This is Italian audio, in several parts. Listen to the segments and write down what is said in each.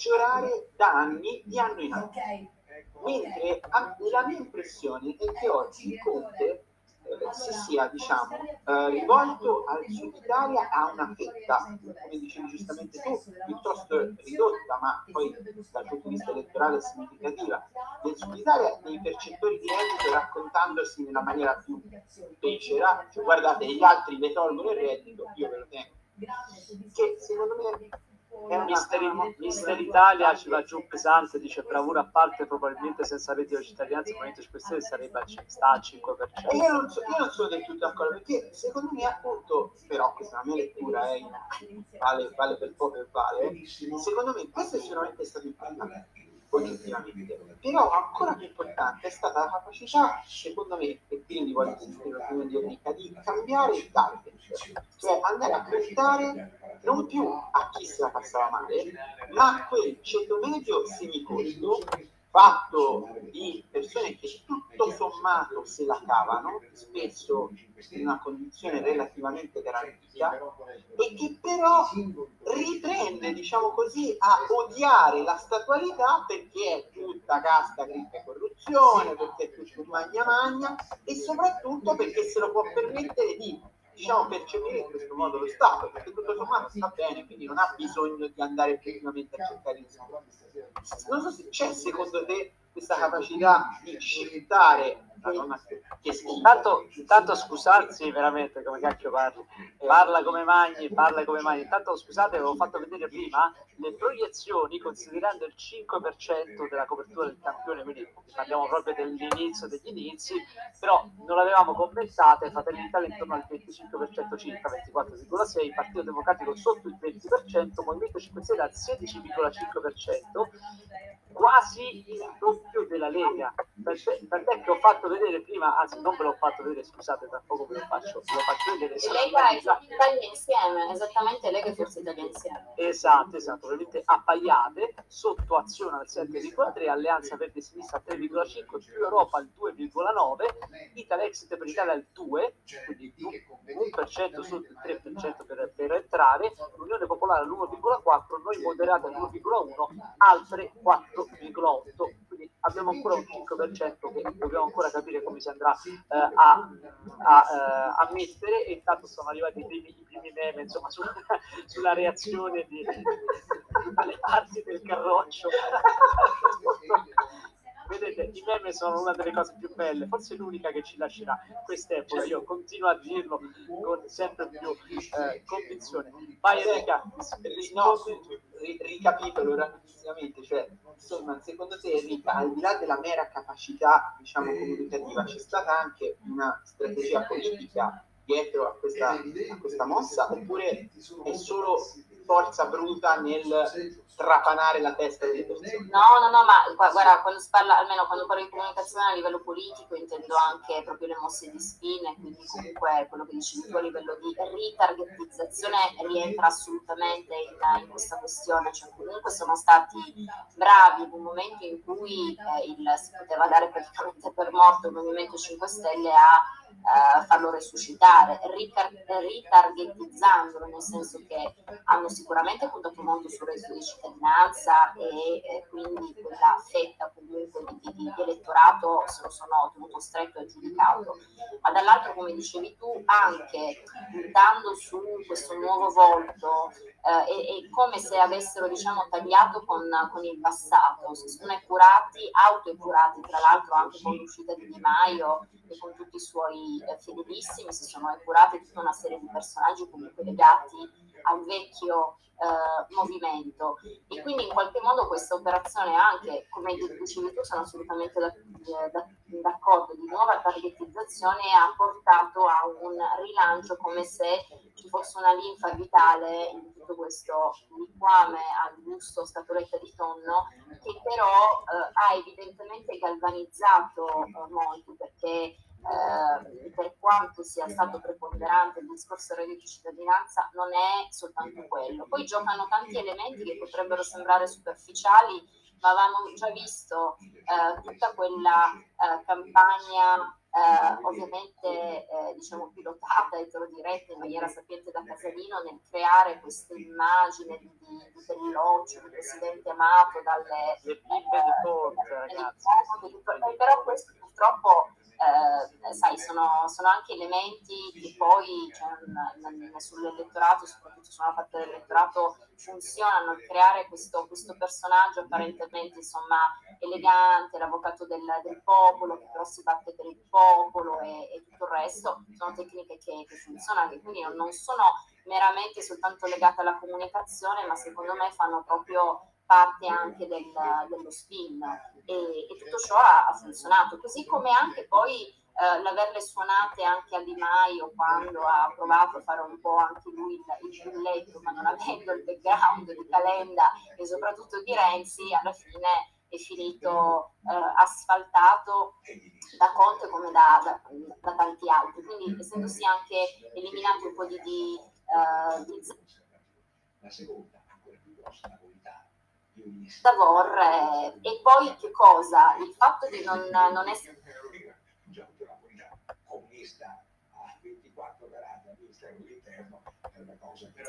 peggiorare da anni di anno in anno. Mentre la mia impressione è che oggi Conte eh, si sia diciamo, eh, rivolto al sud Italia a una fetta, come dicevi giustamente tu, piuttosto ridotta, ma poi dal punto di vista elettorale significativa, del sud Italia dei percettori di reddito raccontandosi nella maniera più becera, cioè guardate gli altri le tolgono il reddito, io ve lo tengo. Che secondo me Mister, Mister, Italia ci va giù pesante, dice bravura a parte, probabilmente senza reddito di cittadinanza il Movimento 5 Stelle sarebbe sta al 5%. io non, so, io non sono del tutto d'accordo, perché secondo me appunto, però questa è la mia lettura, eh, vale, vale per poco e vale, secondo me questo è sicuramente stato importante oggettivamente. Però ancora più importante è stata la capacità, secondo me, e quindi voglio sentire l'opinione di Enrica, di cambiare il target, cioè andare a creditare non più a chi se la passava male, ma a quel ceto medio semicorto fatto di persone che tutto sommato se la cavano, spesso in una condizione relativamente garantita, e che però riprende, diciamo così, a odiare la statualità perché è tutta casta, cricca e corruzione, perché è tutto magna magna e soprattutto perché se lo può permettere di diciamo, percepire in questo modo lo Stato, perché tutto sommato sta bene, quindi non ha bisogno di andare effettivamente a cercare il soldo. Non so se c'è secondo te questa capacità di shiftare Intanto, intanto scusarsi veramente come cacchio parli, parla come Magni, parla come Magni. Intanto scusate, avevo fatto vedere prima le proiezioni considerando il 5% della copertura del campione, quindi parliamo proprio dell'inizio degli inizi, però non l'avevamo commentate, Fratelli d'Italia intorno al 25% circa, 24,6%, Partito Democratico sotto il 20%, Movimento 5 Stelle al 16,5%, quasi il doppio della Lega. Tant'è che ho fatto vedere prima, anzi non ve l'ho fatto vedere, scusate, tra poco ve lo faccio, ve lo faccio vedere. Lega e Forza Italia insieme, esattamente Lega e Forza Italia insieme. Esatto, esatto, ovviamente appaiate, sotto azione al 7,3, Alleanza Verde Sinistra al 3,5, più Europa al 2,9, Italia Exit per Italia al 2, quindi 1% sotto il 3% per, per entrare, l'Unione Popolare all'1,4, noi moderati all'1,1, altre 4,8 quindi abbiamo ancora un 5% che dobbiamo ancora capire come si andrà eh, a, a, eh, a, mettere. E intanto sono arrivati i primi, i primi meme insomma, su, sulla reazione di, alle parti del carroccio vedete i meme sono una delle cose più belle forse l'unica che ci lascerà quest'epoca. Io continuo a dirlo con sempre più eh, convinzione. Vai Enrica no, ricapitolo rapidissimamente cioè insomma secondo te Enrica al di là della mera capacità diciamo comunicativa c'è stata anche una strategia politica dietro a questa, a questa mossa? Oppure è solo forza bruta nel trapanare la testa delle persone. No, no, no, ma guarda, quando si parla, almeno quando parlo di comunicazione a livello politico, intendo anche proprio le mosse di spine, quindi comunque quello che dicevi tu a livello di ritargetizzazione rientra assolutamente in, in questa questione, cioè comunque sono stati bravi in un momento in cui eh, il, si poteva dare praticamente per morto il Movimento 5 Stelle a eh, farlo resuscitare, ritar- ritargetizzandolo, nel senso che hanno sicuramente puntato molto sul reddito di cittadinanza e eh, quindi quella fetta comunque di, di, di, elettorato se lo sono tenuto stretto e giudicato, ma dall'altro come dicevi tu anche puntando su questo nuovo volto eh, è, è, come se avessero diciamo tagliato con, con il passato, si sono epurati, autoepurati tra l'altro anche con l'uscita di Di Maio e con tutti i suoi eh, fedelissimi, si sono epurati tutta una serie di personaggi comunque legati al vecchio eh, movimento. E quindi in qualche modo questa operazione anche, come dicevi tu, sono assolutamente d'accordo, di nuova targetizzazione ha portato a un rilancio come se ci fosse una linfa vitale in tutto questo liquame al gusto scatoletta di tonno che però eh, ha evidentemente galvanizzato eh, molti perché eh, per quanto sia stato preponderante il discorso reddito di cittadinanza, non è soltanto quello. Poi giocano tanti elementi che potrebbero sembrare superficiali, ma avevamo già visto eh, tutta quella eh, campagna eh, ovviamente eh, diciamo pilotata e te lo diretta in maniera sapiente da Casalino nel creare questa immagine di, di, di Belloccio, di Presidente amato dalle... Le bimbe di Conte, ragazzi. Però questo purtroppo eh, sai, sono, sono, anche elementi che poi cioè, sull'elettorato, soprattutto su una parte dell'elettorato, funzionano, creare questo, questo personaggio apparentemente insomma, elegante, l'avvocato del, del, popolo, che però si batte per il popolo e, e tutto il resto, sono tecniche che, che funzionano, e quindi non, non sono meramente soltanto legate alla comunicazione, ma secondo me fanno proprio parte anche del, dello spin e, e, tutto ciò ha, ha, funzionato, così come anche poi eh, l'averle suonate anche a Di Maio quando ha provato a fare un po' anche lui il, il bulletto, ma non avendo il background di Calenda e soprattutto di Renzi, alla fine è finito eh, asfaltato da Conte come da, da, da, tanti altri, quindi essendosi anche eliminato un po' di, di, uh, di... La seconda, ancora più grossa Davor e poi che cosa? Il fatto di non, non essere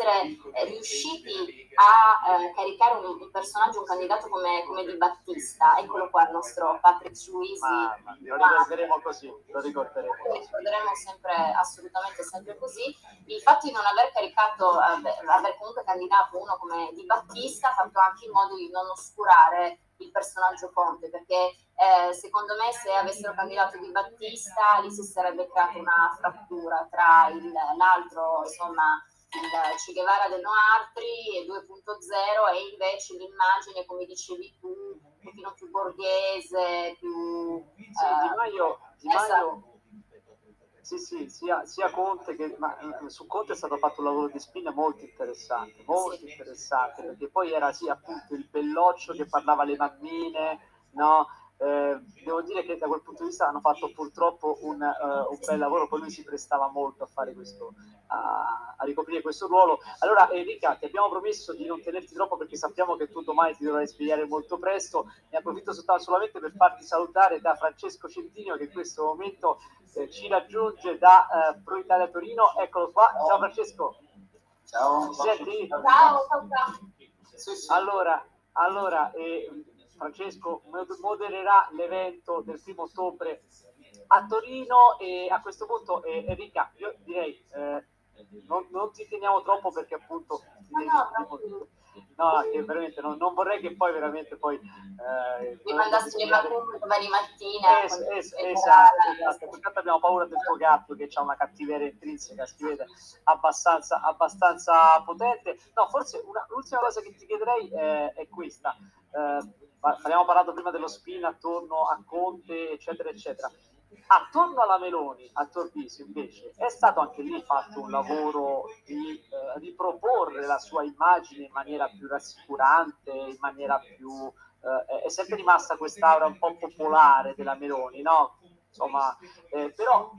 essere eh, riusciti a eh, caricare un, un, personaggio, un candidato come, come, Di Battista, eccolo qua il nostro Patrick Suisi. Ma, ma lo ricorderemo così, lo ricorderemo. Lo ricorderemo sempre, assolutamente sempre così. Il fatto di non aver caricato, eh, aver comunque candidato uno come Di Battista ha fatto anche in modo di non oscurare il personaggio Conte, perché eh, secondo me se avessero candidato Di Battista lì si sarebbe creata una frattura tra il, l'altro, insomma, il Che Guevara del Noartri e 2.0 e invece l'immagine, come dicevi tu, un pochino più borghese, più... Sì, eh, Di Maio, Di Maio sì, sì, sia, sia Conte che ma, eh, su Conte è stato fatto un lavoro di spina molto interessante, molto interessante, perché poi era sì appunto il belloccio che parlava alle mammine, no? Eh, devo dire che da quel punto di vista hanno fatto purtroppo un, uh, un bel lavoro, poi lui si prestava molto a fare questo, a, a ricoprire questo ruolo. Allora Enrica, ti abbiamo promesso di non tenerti troppo perché sappiamo che tu domani ti dovrai svegliare molto presto, ne approfitto solamente per farti salutare da Francesco Centinio che in questo momento eh, ci raggiunge da eh, Pro Italia Torino, eccolo qua, ciao Francesco. Ciao. Ciao, ciao, ciao. Allora, allora eh, Francesco modererà l'evento del primo ottobre a Torino e a questo punto eh, Enrica io direi eh, non, non, ti teniamo troppo perché appunto no, no, che veramente non, non, vorrei che poi veramente poi eh, mi mandassi le macumbe domani mattina es, es, esatto, esatto. Intanto abbiamo paura del tuo gatto che ha una cattiveria intrinseca si vede abbastanza, abbastanza potente no forse una, l'ultima cosa che ti chiederei eh, è questa eh, abbiamo parlato prima dello spin attorno a Conte, eccetera, eccetera. Attorno alla Meloni, a Torpisi invece, è stato anche lì fatto un lavoro di eh, riproporre la sua immagine in maniera più rassicurante, in maniera più... Eh, è sempre rimasta quest'aura un po' popolare della Meloni, no? Insomma, eh, però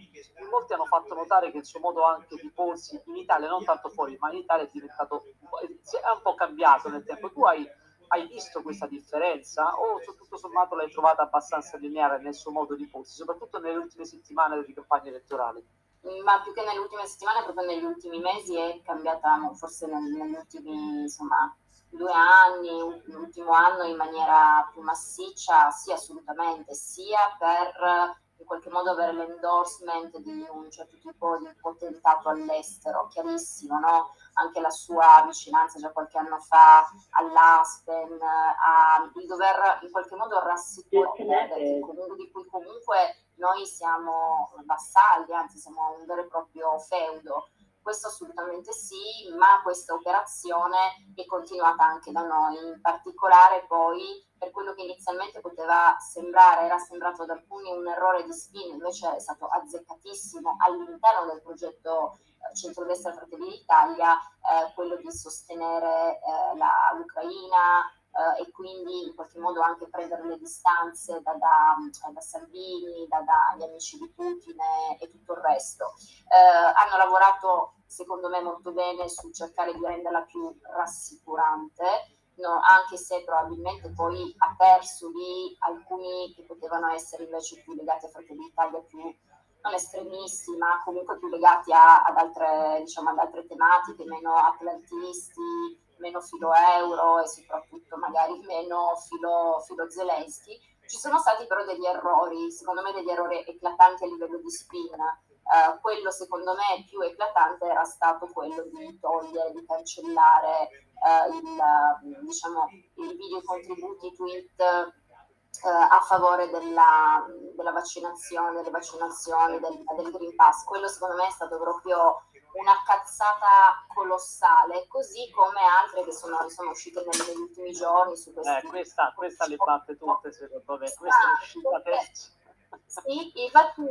molti hanno fatto notare che il suo modo anche di porsi in Italia, non tanto fuori, ma in Italia è diventato, è un po' cambiato nel tempo. Tu hai hai visto questa differenza o tutto sommato l'hai trovata abbastanza lineare nel suo modo di porsi, soprattutto nelle ultime settimane di campagna elettorale? Ma più che nelle ultime settimane, proprio negli ultimi mesi è cambiata, forse negli ultimi insomma, due anni, l'ultimo anno in maniera più massiccia, sì assolutamente, sia per in qualche modo avere l'endorsement di un certo tipo di potentato all'estero, chiarissimo, no? Anche la sua vicinanza già qualche anno fa all'Aspen, a, il dover in qualche modo rassicurare, di cui comunque noi siamo vassalli, anzi siamo un vero e proprio feudo. Questo assolutamente sì, ma questa operazione è continuata anche da noi, in particolare poi per quello che inizialmente poteva sembrare, era sembrato ad alcuni un errore di spin, invece è stato azzeccatissimo all'interno del progetto eh, centrodestra Fratelli d'Italia, eh, quello di sostenere eh, l'Ucraina, Uh, e quindi in qualche modo anche prendere le distanze da, da, da Salvini, da, dagli amici di Putin e, e tutto il resto. Uh, hanno lavorato secondo me molto bene su cercare di renderla più rassicurante, no, anche se probabilmente poi ha perso lì alcuni che potevano essere invece più legati a Fratelli d'Italia, più non estremisti, ma comunque più legati a, ad, altre, diciamo, ad altre tematiche, meno atlantisti, meno filo euro e soprattutto magari meno filo, filo Zelensky. Ci sono stati però degli errori, secondo me degli errori eclatanti a livello di spin. Uh, quello secondo me più eclatante era stato quello di togliere, di cancellare uh, il, diciamo, i video contributi tweet eh, a favore della, della, vaccinazione, delle vaccinazioni, del, del, Green Pass. Quello secondo me è stato proprio una cazzata colossale, così come altre che sono, sono uscite negli ultimi giorni su questi... Eh, questa, questa le batte tutte secondo me, questa è uscita terza. Sì, infatti,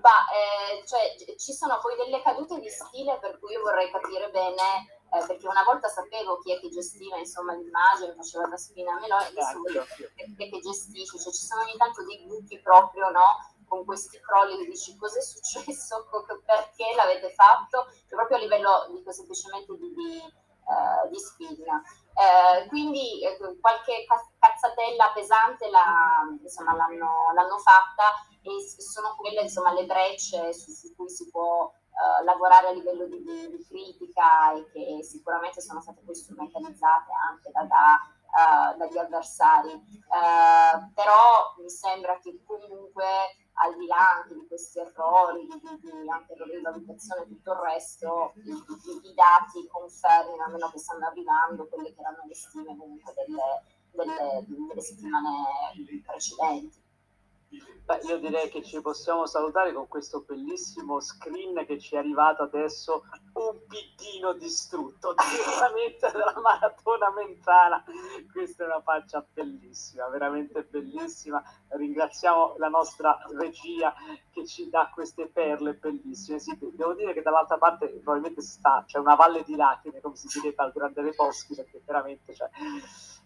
bah, eh, cioè, ci sono poi delle cadute di stile per cui io vorrei capire bene eh, perché una volta sapevo chi è che gestiva insomma, l'immagine, faceva da spina a me, adesso chi è che gestisce, cioè, ci sono ogni tanto dei buchi proprio no? con questi crolli che dici cosa è successo, perché l'avete fatto, cioè, proprio a livello dico, semplicemente di, di, uh, di spin. Eh, quindi eh, qualche cazzatella pesante la, insomma, l'hanno, l'hanno, fatta e sono quelle insomma, le brecce su, su cui si può uh, lavorare a livello di, di, critica e che sicuramente sono state poi strumentalizzate anche da, da, uh, dagli avversari. Uh, però mi sembra che comunque al di là anche di questi errori, di, anche di valutazione e tutto il resto, i, i, i, dati confermino, almeno che stanno arrivando, quelle che erano le stime comunque delle, delle, delle settimane precedenti. Beh, io direi che ci possiamo salutare con questo bellissimo screen che ci è arrivato adesso, un piddino distrutto direttamente dalla maratona mentana. Questa è una faccia bellissima, veramente bellissima. Ringraziamo la nostra regia che ci dà queste perle bellissime. Sì, devo dire che dall'altra parte probabilmente sta, c'è una valle di lacrime, come si direbbe al Grande Reposchi, perché veramente cioè,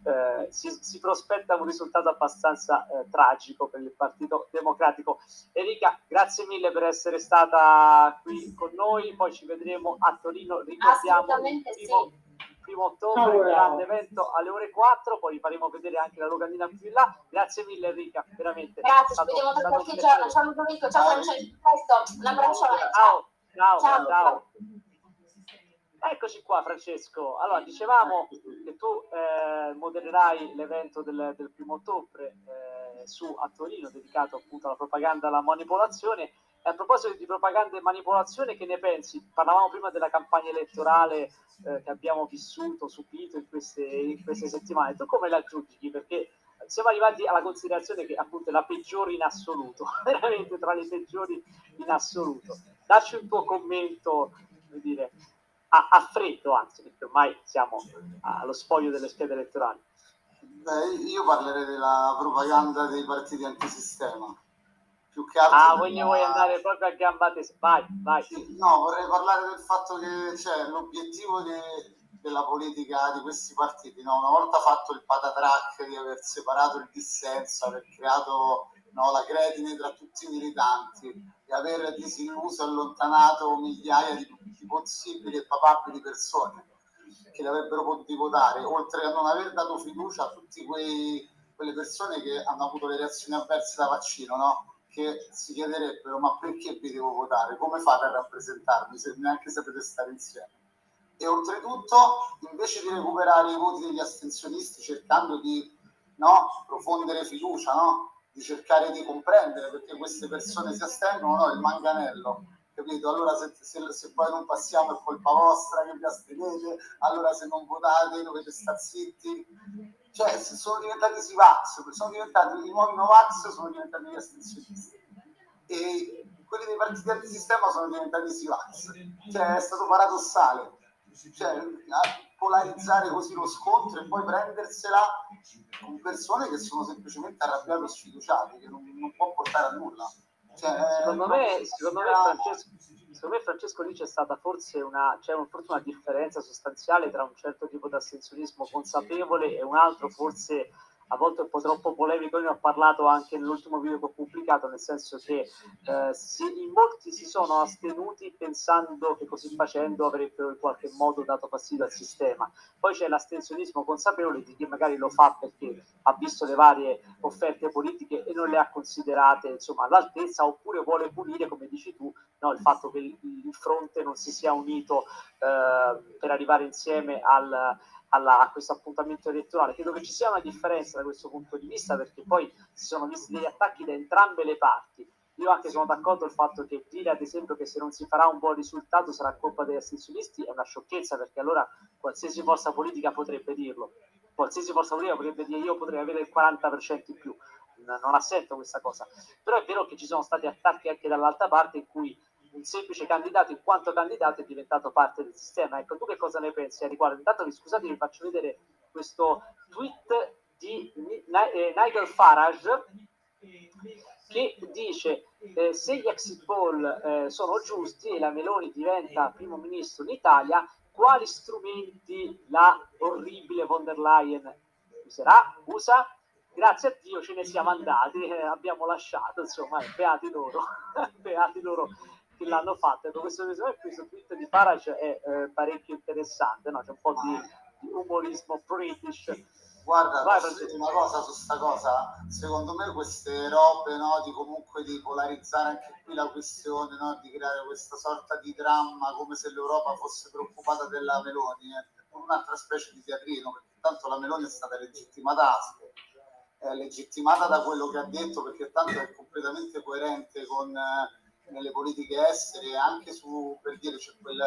eh, si, si, prospetta un risultato abbastanza eh, tragico per il Partito Democratico. Enrica, grazie mille per essere stata qui con noi, poi ci vedremo a Torino, ricordiamo il primo, primo ottobre, oh, grande evento alle ore 4, poi faremo vedere anche la locandina più in là. Grazie mille Enrica, veramente. Grazie, ci vediamo tra qualche giorno. Ciao Ludovico, ciao Francesco, un abbraccio. Ciao, ciao, ciao. ciao. Eccoci qua Francesco, allora dicevamo che tu eh, modererai l'evento del, del primo ottobre eh, su a Torino dedicato appunto alla propaganda e alla manipolazione e a proposito di propaganda e manipolazione che ne pensi? Parlavamo prima della campagna elettorale eh, che abbiamo vissuto, subito in queste, in queste settimane, tu come la giudichi? Perché siamo arrivati alla considerazione che appunto è la peggiore in assoluto, veramente tra le peggiori in assoluto. Dacci un tuo commento, come dire, a, a freddo, anzi, perché ormai siamo allo spoglio delle schede elettorali. Beh, io parlerei della propaganda dei partiti antisistema. Più che altro ah, voglio vuoi andare proprio a gamba tesa. Vai, vai. No, vorrei parlare del fatto che cioè, l'obiettivo de, della politica di questi partiti, no? una volta fatto il patatrack di aver separato il dissenso, aver creato no, la credine tra tutti i militanti e aver disilluso e allontanato migliaia di possibili e papabili persone che le avrebbero potuti votare, oltre a non aver dato fiducia a tutte quelle persone che hanno avuto le reazioni avverse da vaccino, no? che si chiederebbero ma perché vi devo votare? Come fate a rappresentarmi se neanche sapete stare insieme? E oltretutto, invece di recuperare i voti degli astensionisti cercando di no, profondere fiducia, no? Di cercare di comprendere perché queste persone si astengono, no, il manganello capito? Allora se, se, se, poi non passiamo è colpa vostra che vi astenete, allora se non votate dovete stare zitti. Cioè, sono diventati Sivax, sono diventati i nuovi Novax, sono diventati gli astensionisti. E quelli dei partiti antisistema sono diventati Sivax. Cioè, è stato paradossale. Cioè, polarizzare così lo scontro e poi prendersela con persone che sono semplicemente arrabbiate o sfiduciate, che non, non può portare a nulla. Cioè, secondo, me, secondo, me Francesco, secondo me Francesco lì c'è stata forse una, c'è forse una differenza sostanziale tra un certo tipo di astensionismo consapevole e un altro forse a volte un po' troppo polemico, ne ho parlato anche nell'ultimo video che ho pubblicato, nel senso che eh, si, in molti si sono astenuti pensando che così facendo avrebbero in qualche modo dato fastidio al sistema. Poi c'è l'astensionismo consapevole di chi magari lo fa perché ha visto le varie offerte politiche e non le ha considerate insomma, all'altezza oppure vuole punire, come dici tu, no, il fatto che il, il fronte non si sia unito eh, per arrivare insieme al alla, a questo appuntamento elettorale. Credo che ci sia una differenza da questo punto di vista perché poi si sono visti degli attacchi da entrambe le parti. Io anche sono d'accordo sul fatto che dire ad esempio che se non si farà un buon risultato sarà colpa degli astensionisti è una sciocchezza perché allora qualsiasi forza politica potrebbe dirlo. Qualsiasi forza politica potrebbe dire io potrei avere il 40% in più. Non ha senso questa cosa. Però è vero che ci sono stati attacchi anche dall'altra parte in cui un semplice candidato in quanto candidato è diventato parte del sistema. Ecco, tu che cosa ne pensi a riguardo? Intanto vi scusate, vi faccio vedere questo tweet di eh, Nigel Farage che dice eh, se gli exit poll eh, sono giusti e la Meloni diventa primo ministro in Italia, quali strumenti la orribile von der Leyen userà? Usa? Grazie a Dio ce ne siamo andati, eh, abbiamo lasciato, insomma, beati loro, beati loro che l'hanno fatto. Ecco, questo, questo tweet di Farage è eh, parecchio interessante, no? c'è un po' di, di umorismo british. Guarda, Vai, una cosa su questa cosa, secondo me queste robe no, di comunque di polarizzare anche qui la questione, no, di creare questa sorta di dramma come se l'Europa fosse preoccupata della Meloni, è un'altra specie di teatrino, perché tanto la Meloni è stata legittimata è legittimata da quello che ha detto perché tanto è completamente coerente con eh, nelle politiche estere, anche su, per dire, c'è quel,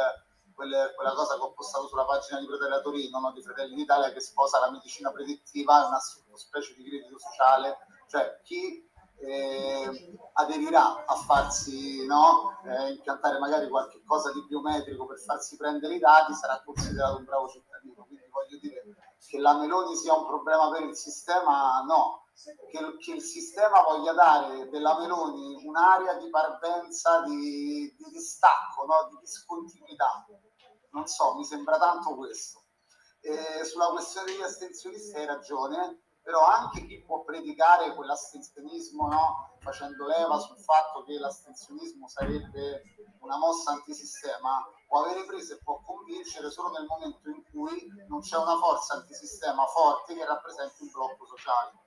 quel, quella cosa che ho postato sulla pagina di Fratelli Torino, no, di Fratelli d'Italia, che sposa la medicina predittiva, è una specie di credito sociale, cioè chi eh, aderirà a farsi no, eh, impiantare magari qualche cosa di biometrico per farsi prendere i dati sarà considerato un bravo cittadino. Quindi voglio dire che la Meloni sia un problema per il sistema, no, che, che, il sistema voglia dare della Meloni un'area di parvenza, di, di distacco, no? di discontinuità. Non so, mi sembra tanto questo. E sulla questione degli astensionisti hai ragione, però anche chi può predicare quell'astensionismo no? facendo leva sul fatto che l'astensionismo sarebbe una mossa antisistema, può avere preso e può convincere solo nel momento in cui non c'è una forza antisistema forte che rappresenti un blocco sociale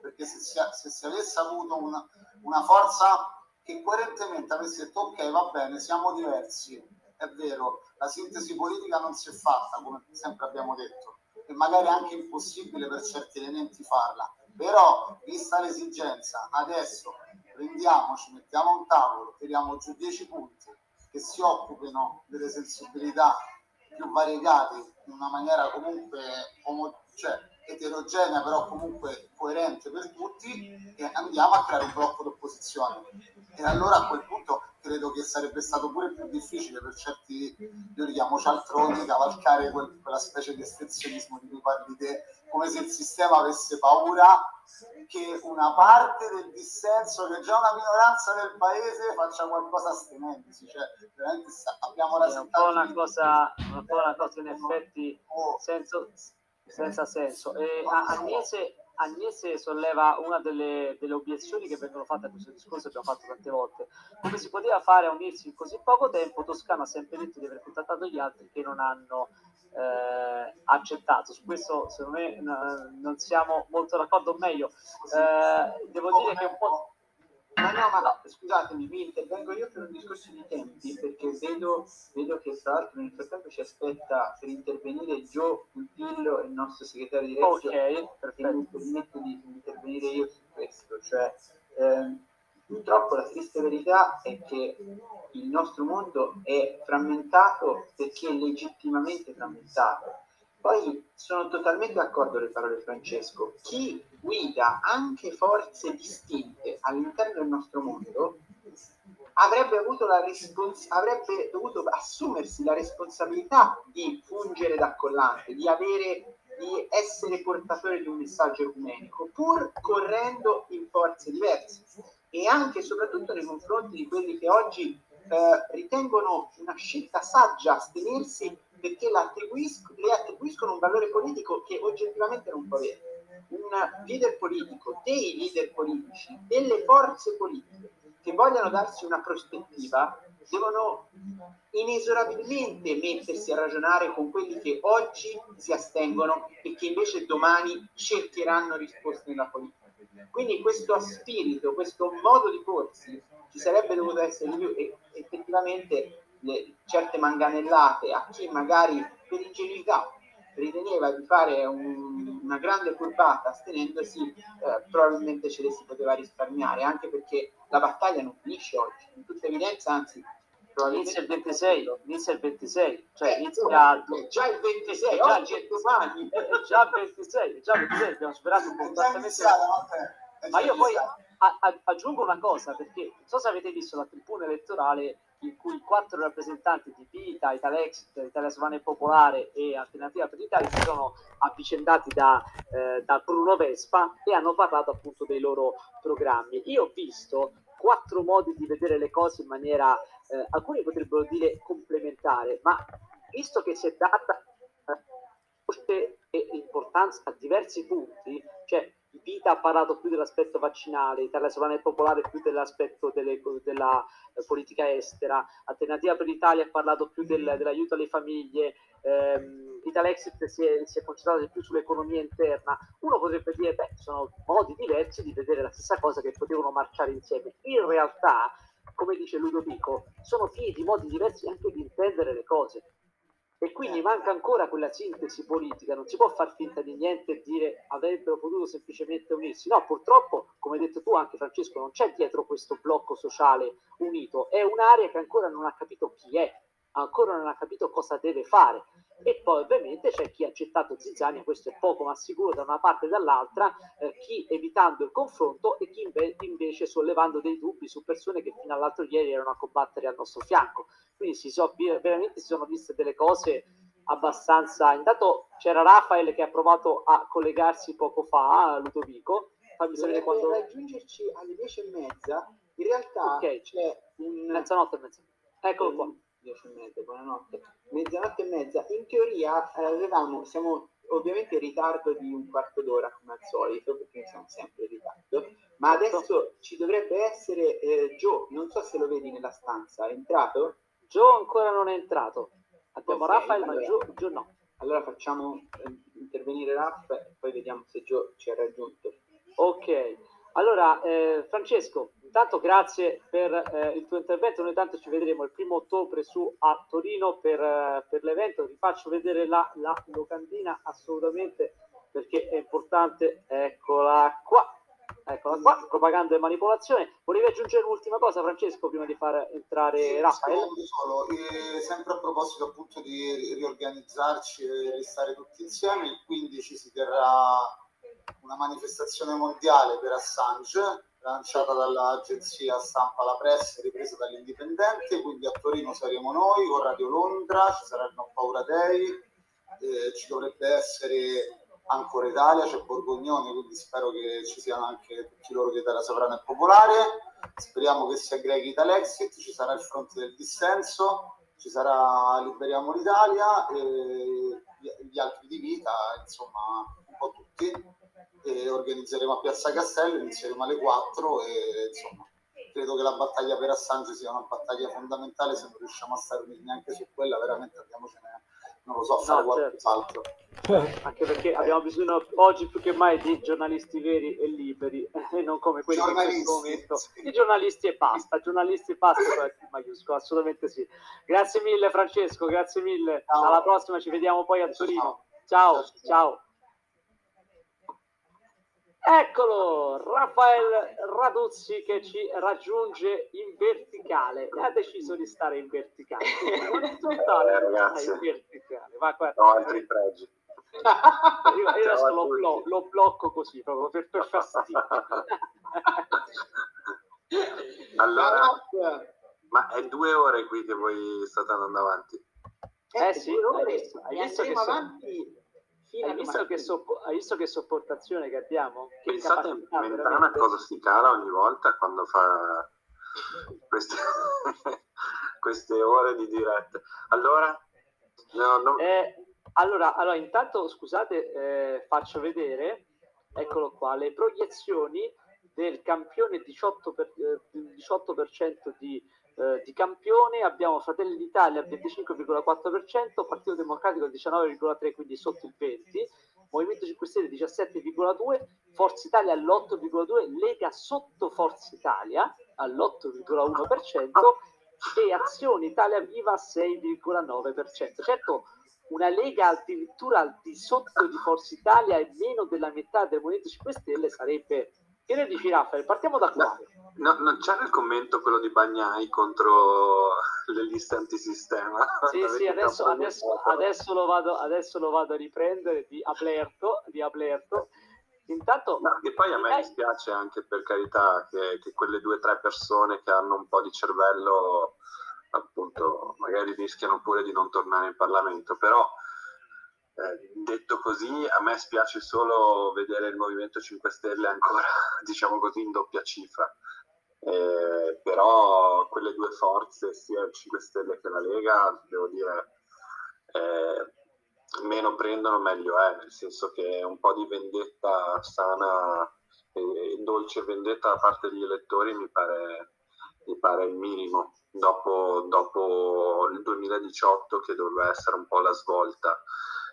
perché se si, se si avesse avuto una, una forza che coerentemente avesse detto ok va bene siamo diversi è vero la sintesi politica non si è fatta come sempre abbiamo detto e magari è anche impossibile per certi elementi farla. Però vista l'esigenza adesso prendiamoci mettiamo un tavolo tiriamo giù 10 punti che si occupino delle sensibilità più variegate in una maniera comunque omo- cioè, eterogenea però comunque coerente per tutti e andiamo a creare un blocco d'opposizione e allora a quel punto credo che sarebbe stato pure più difficile per certi, io li chiamo cialtroni, cavalcare quel, quella specie di estenzionismo di cui parli te, come se il sistema avesse paura che una parte del dissenso, che è già una minoranza del paese, faccia qualcosa astenendosi. Cioè, veramente abbiamo rasentato... È un po' una cosa, un po' una cosa in effetti oh. senso, senza senso. E Agnese, Agnese solleva una delle, delle, obiezioni che vengono fatte a questo discorso, abbiamo fatto tante volte. Come si poteva fare a unirsi in così poco tempo? Toscano ha sempre detto di aver contattato gli altri che non hanno eh, accettato. Su questo, secondo me, non siamo molto d'accordo. O meglio, eh, devo dire che un po'. Ma no, ma no, scusatemi, mi intervengo io per un discorso di tempi, perché vedo, vedo che tra l'altro nel frattempo ci aspetta per intervenire Gio Puntillo, il nostro segretario di Reggio, okay, perfetto. mi permetto di intervenire io su questo. Cioè, ehm, purtroppo la triste verità è che il nostro mondo è frammentato perché è legittimamente frammentato poi sono totalmente d'accordo con le parole di Francesco. Chi guida anche forze distinte all'interno del nostro mondo avrebbe, avuto la respons- avrebbe dovuto assumersi la responsabilità di fungere da collante, di, avere, di essere portatore di un messaggio ecumenico, pur correndo in forze diverse e anche e soprattutto nei confronti di quelli che oggi eh, ritengono una scelta saggia astenersi perché le attribuiscono un valore politico che oggettivamente non può avere. Un, leader politico, dei leader politici, delle forze politiche che vogliono darsi una prospettiva, devono inesorabilmente mettersi a ragionare con quelli che oggi si astengono e che invece domani cercheranno risposte nella politica. Quindi questo spirito, questo modo di porsi ci sarebbe dovuto essere più e effettivamente le, certe manganellate a chi magari per ingenuità riteneva di fare un, una grande curvata astenendosi, eh, probabilmente ce le si poteva risparmiare, anche perché la battaglia non finisce oggi, in tutta evidenza, anzi inizia il 26, inizia il 26, cioè eh, inizia è già il 26, già oggi è domani. È già il 26, è già il 26, abbiamo superato completamente. Ma io poi a, a, aggiungo una cosa, perché non so se avete visto la tribuna elettorale in cui quattro rappresentanti di PITA, Italexit, Italia Sovana e Popolare e Alternativa per l'Italia si sono avvicendati da, eh, da Bruno Vespa e hanno parlato appunto dei loro programmi. Io ho visto quattro modi di vedere le cose in maniera, eh, alcuni potrebbero dire complementare, ma visto che si è data eh, importanza a diversi punti, cioè Vita ha parlato più dell'aspetto vaccinale, Italia Sovrana e Popolare più dell'aspetto delle, della eh, politica estera, Alternativa per l'Italia ha parlato più del, dell'aiuto alle famiglie, ehm, Italexit si è, si è concentrato di più sull'economia interna. Uno potrebbe dire, beh, sono modi diversi di vedere la stessa cosa che potevano marciare insieme. In realtà, come dice Ludovico, sono figli di modi diversi anche di intendere le cose e quindi manca ancora quella sintesi politica, non si può far finta di niente e dire avrebbero potuto semplicemente unirsi. No, purtroppo, come hai detto tu anche Francesco, non c'è dietro questo blocco sociale unito, è un'area che ancora non ha capito chi è, ancora non ha capito cosa deve fare. E poi ovviamente c'è chi ha accettato Zizzania, questo è poco ma sicuro da una parte e dall'altra, eh, chi evitando il confronto e chi inve- invece sollevando dei dubbi su persone che fino all'altro ieri erano a combattere al nostro fianco. Quindi si so, veramente si sono viste delle cose abbastanza... Intanto c'era Rafael che ha provato a collegarsi poco fa a Ludovico. Fammi sapere quando... raggiungerci alle 10 e mezza. In realtà okay. c'è un... Mezzanotte e mezza. Eccolo qua. 10 e mezza, buonanotte. Mezzanotte e mezza. In teoria eh, avevamo, siamo ovviamente in ritardo di un quarto d'ora come al solito, perché siamo sempre in ritardo, ma certo. adesso ci dovrebbe essere eh, Joe, non so se lo vedi nella stanza, è entrato? Joe ancora non è entrato. Abbiamo okay, Raffaele, allora, ma Joe, Joe, no. Allora facciamo eh, intervenire Raff e poi vediamo se Joe ci ha raggiunto. Ok, allora eh, Francesco, intanto grazie per eh, il tuo intervento. Noi tanto ci vedremo il primo ottobre su a Torino per, eh, per l'evento. Vi faccio vedere la, la locandina assolutamente perché è importante. Eccola qua. Eccola qua, propaganda e manipolazione. Volevi aggiungere un'ultima cosa, Francesco, prima di far entrare sì, Raffaele? Solo, eh, sempre a proposito appunto di riorganizzarci e restare tutti insieme, il 15 si terrà una manifestazione mondiale per Assange, lanciata dall'agenzia stampa La Press, ripresa dall'Indipendente, quindi a Torino saremo noi con Radio Londra, ci Non Paura Day, eh, ci dovrebbe essere ancora Italia, c'è Borgognone, quindi spero che ci siano anche tutti loro di Italia Sovrana e Popolare. Speriamo che si aggreghi Italexit, ci sarà il fronte del dissenso, ci sarà Liberiamo l'Italia e gli altri di vita, insomma, un po' tutti. E organizzeremo a Piazza Castello, inizieremo alle 4 e insomma credo che la battaglia per Assange sia una battaglia fondamentale se non riusciamo a stare uniti neanche su quella, veramente andiamocene non lo so, fare no, qualcos'altro. Certo. Anche perché abbiamo bisogno oggi più che mai di giornalisti veri e liberi e non come quelli che in questo momento. Sì. I giornalisti e basta, giornalisti e basta, maiuscolo, assolutamente sì. Grazie mille Francesco, grazie mille. Ciao. Alla prossima, ci vediamo poi a Torino. ciao. ciao. ciao. Eccolo, Raffaele Raduzzi che ci raggiunge in verticale. Ha deciso di stare in verticale. eh, ragazzi. in verticale. Va, guarda. No, altri pregi. io, adesso lo, blo- lo, blocco così proprio per, per fastidio. allora, ma è due ore qui che voi state andando avanti. Eh, eh sì, hai visto, hai visto che avanti hai visto, che soppo- hai visto che sopportazione che abbiamo? Che Pensate a Mentana cosa si cala ogni volta quando fa queste, queste ore di diretta. Allora, no, no. Eh, allora, allora, intanto scusate, eh, faccio vedere. Eccolo alle proiezioni del campione 18%, per, eh, 18% di, eh, di campione, abbiamo Fratelli d'Italia al 25,4%, Partito Democratico al 19,3%, quindi sotto il 20%, Movimento 5 Stelle 17,2%, Forza Italia all'8,2%, Lega sotto Forza Italia all'8,1% e Azione Italia Viva 6,9%. Certo, una Lega addirittura al di sotto di Forza Italia e meno della metà del Movimento 5 Stelle sarebbe... Che ne dici Raffaele? Partiamo da qua. No, non c'era il commento quello di Bagnai contro le liste antisistema? Sì, sì, adesso, adesso, adesso, lo vado, adesso lo vado a riprendere di Ablerto, di Ablerto. Intanto, no, e poi a me eh, dispiace anche per carità che, che quelle due o tre persone che hanno un po' di cervello appunto magari rischiano pure di non tornare in Parlamento, però eh, detto così a me spiace solo vedere il Movimento 5 Stelle ancora diciamo così in doppia cifra. Eh, però quelle due forze, sia il 5 Stelle che la Lega, devo dire, eh, meno prendono meglio è, nel senso che un po' di vendetta sana e dolce vendetta da parte degli elettori mi pare, mi pare il minimo dopo, dopo, il 2018 che doveva essere un po' la svolta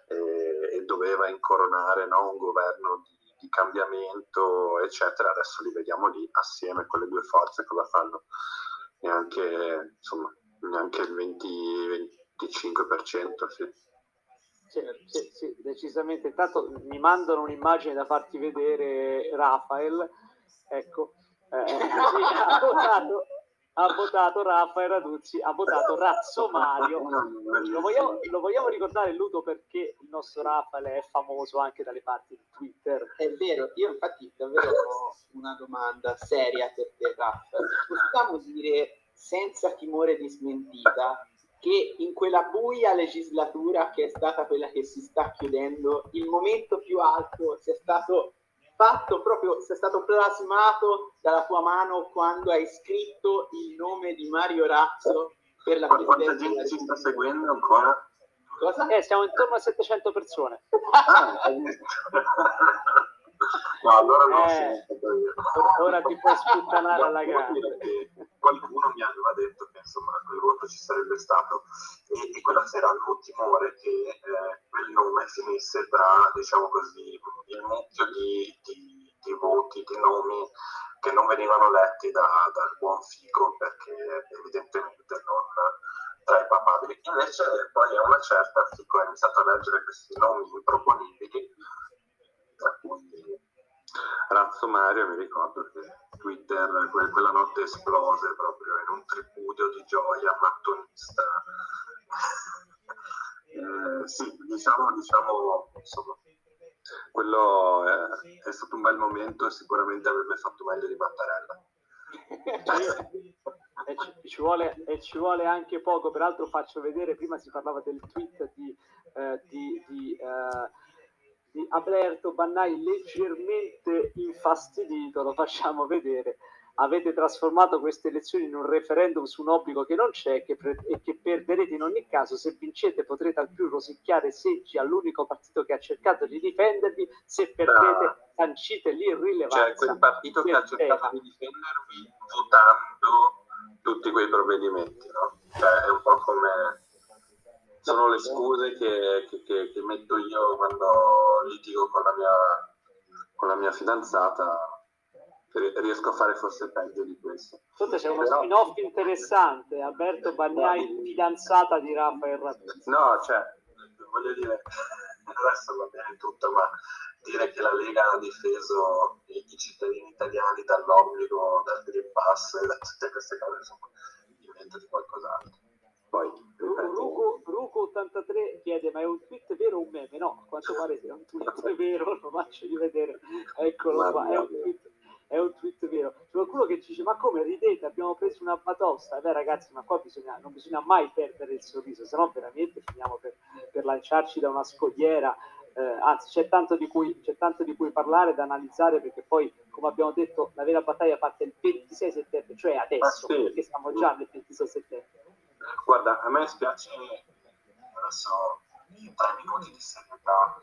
e, e doveva incoronare no, un governo di, di, cambiamento, eccetera. Adesso li vediamo lì assieme quelle due forze cosa fanno. Neanche, insomma, neanche il 20-25%. Sì. Sì, sì, sì, decisamente. Intanto mi mandano un'immagine da farti vedere Rafael. Ecco, eh, sì, ha votato Raffaele Raduzzi, ha votato Razzo Mario. Lo vogliamo, lo vogliamo, ricordare, Ludo, perché il nostro Raffaele è famoso anche dalle parti di Twitter. È vero, io infatti davvero ho una domanda seria per te, Raffaele. Possiamo dire senza timore di smentita che in quella buia legislatura che è stata quella che si sta chiudendo, il momento più alto sia stato fatto proprio, sia stato plasmato dalla tua mano quando hai scritto il nome di Mario Razzo per la presidenza. Quanta gente ci sta seguendo ancora? Cosa? Eh, siamo intorno a 700 persone. Ah, no, allora non eh, ora ti puoi sputtanare alla gara. Qualcuno mi aveva detto che insomma quel voto ci sarebbe stato e, e quella sera avevo timore che eh, quel nome finisse tra, diciamo così, il mucchio di, di, di, voti, di nomi che non venivano letti da, dal buon figo perché evidentemente non tra i papabili. Invece poi a una certa Fico ha iniziato a leggere questi nomi improponibili tra cui Razzo Mario mi ricordo che Twitter quella notte esplose proprio in un tripudio di gioia mattonista. Eh, sì, diciamo, diciamo insomma, quello è, è, stato un bel momento e sicuramente avrebbe fatto meglio di Mattarella. E ci, ci, vuole, e ci vuole anche poco. Peraltro faccio vedere prima si parlava del tweet di, eh, di, di eh, di Alberto Bannai leggermente infastidito, lo facciamo vedere. Avete trasformato queste elezioni in un referendum su un obbligo che non c'è che pre- e che perderete in ogni caso. Se vincete potrete al più rosicchiare seggi all'unico partito che ha cercato di difendervi, se perdete ah. sancite l'irrilevanza. Cioè quel partito che ha cercato di difendervi votando tutti quei provvedimenti, no? Cioè, è un po' come sono le scuse che, che, che, che, metto io quando litigo con la mia, con la mia fidanzata. Riesco a fare forse peggio di questo. Sotto c'è uno Però... spin-off interessante, Alberto Bagnai, fidanzata di Raffaele Rapizzi. No, cioè, voglio dire, adesso va bene tutto, ma dire che la Lega ha difeso i, i cittadini italiani dall'obbligo del Green Pass e da tutte queste cose, insomma, diventa di qualcos'altro. Poi, Ruco, Ruco 83 chiede ma è un tweet vero o un meme? No, a quanto pare è un tweet vero, lo faccio rivedere, eccolo qua, è un tweet, è un tweet vero. C'è qualcuno che ci dice ma come ridete, abbiamo preso una batosta, beh ragazzi ma qua bisogna, non bisogna mai perdere il sorriso, se no veramente finiamo per, per lanciarci da una scogliera eh, anzi c'è tanto, cui, c'è tanto, di cui, parlare, da analizzare, perché poi, come abbiamo detto, la vera battaglia parte il 26 settembre, cioè adesso, ah, sì. perché siamo già nel 26 settembre. Guarda, a me spiace adesso tre minuti di serietà.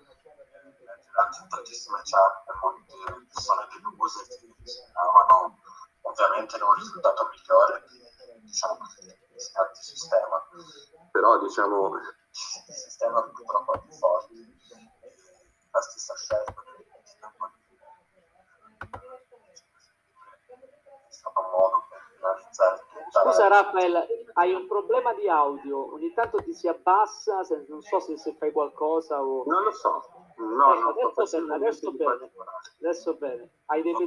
Girati tantissime chat, molte persone deluse che desideravano ovviamente un risultato migliore di, diciamo così, di sistema. Però diciamo il sistema è purtroppo è più forte. La stessa scelta del modo per realizzare Scusa Raffaele, hai un problema di audio, ogni tanto ti si abbassa, se, non so se, se fai qualcosa o... Non lo so, no, ecco, adesso, bene, adesso bene, adesso bene, hai dei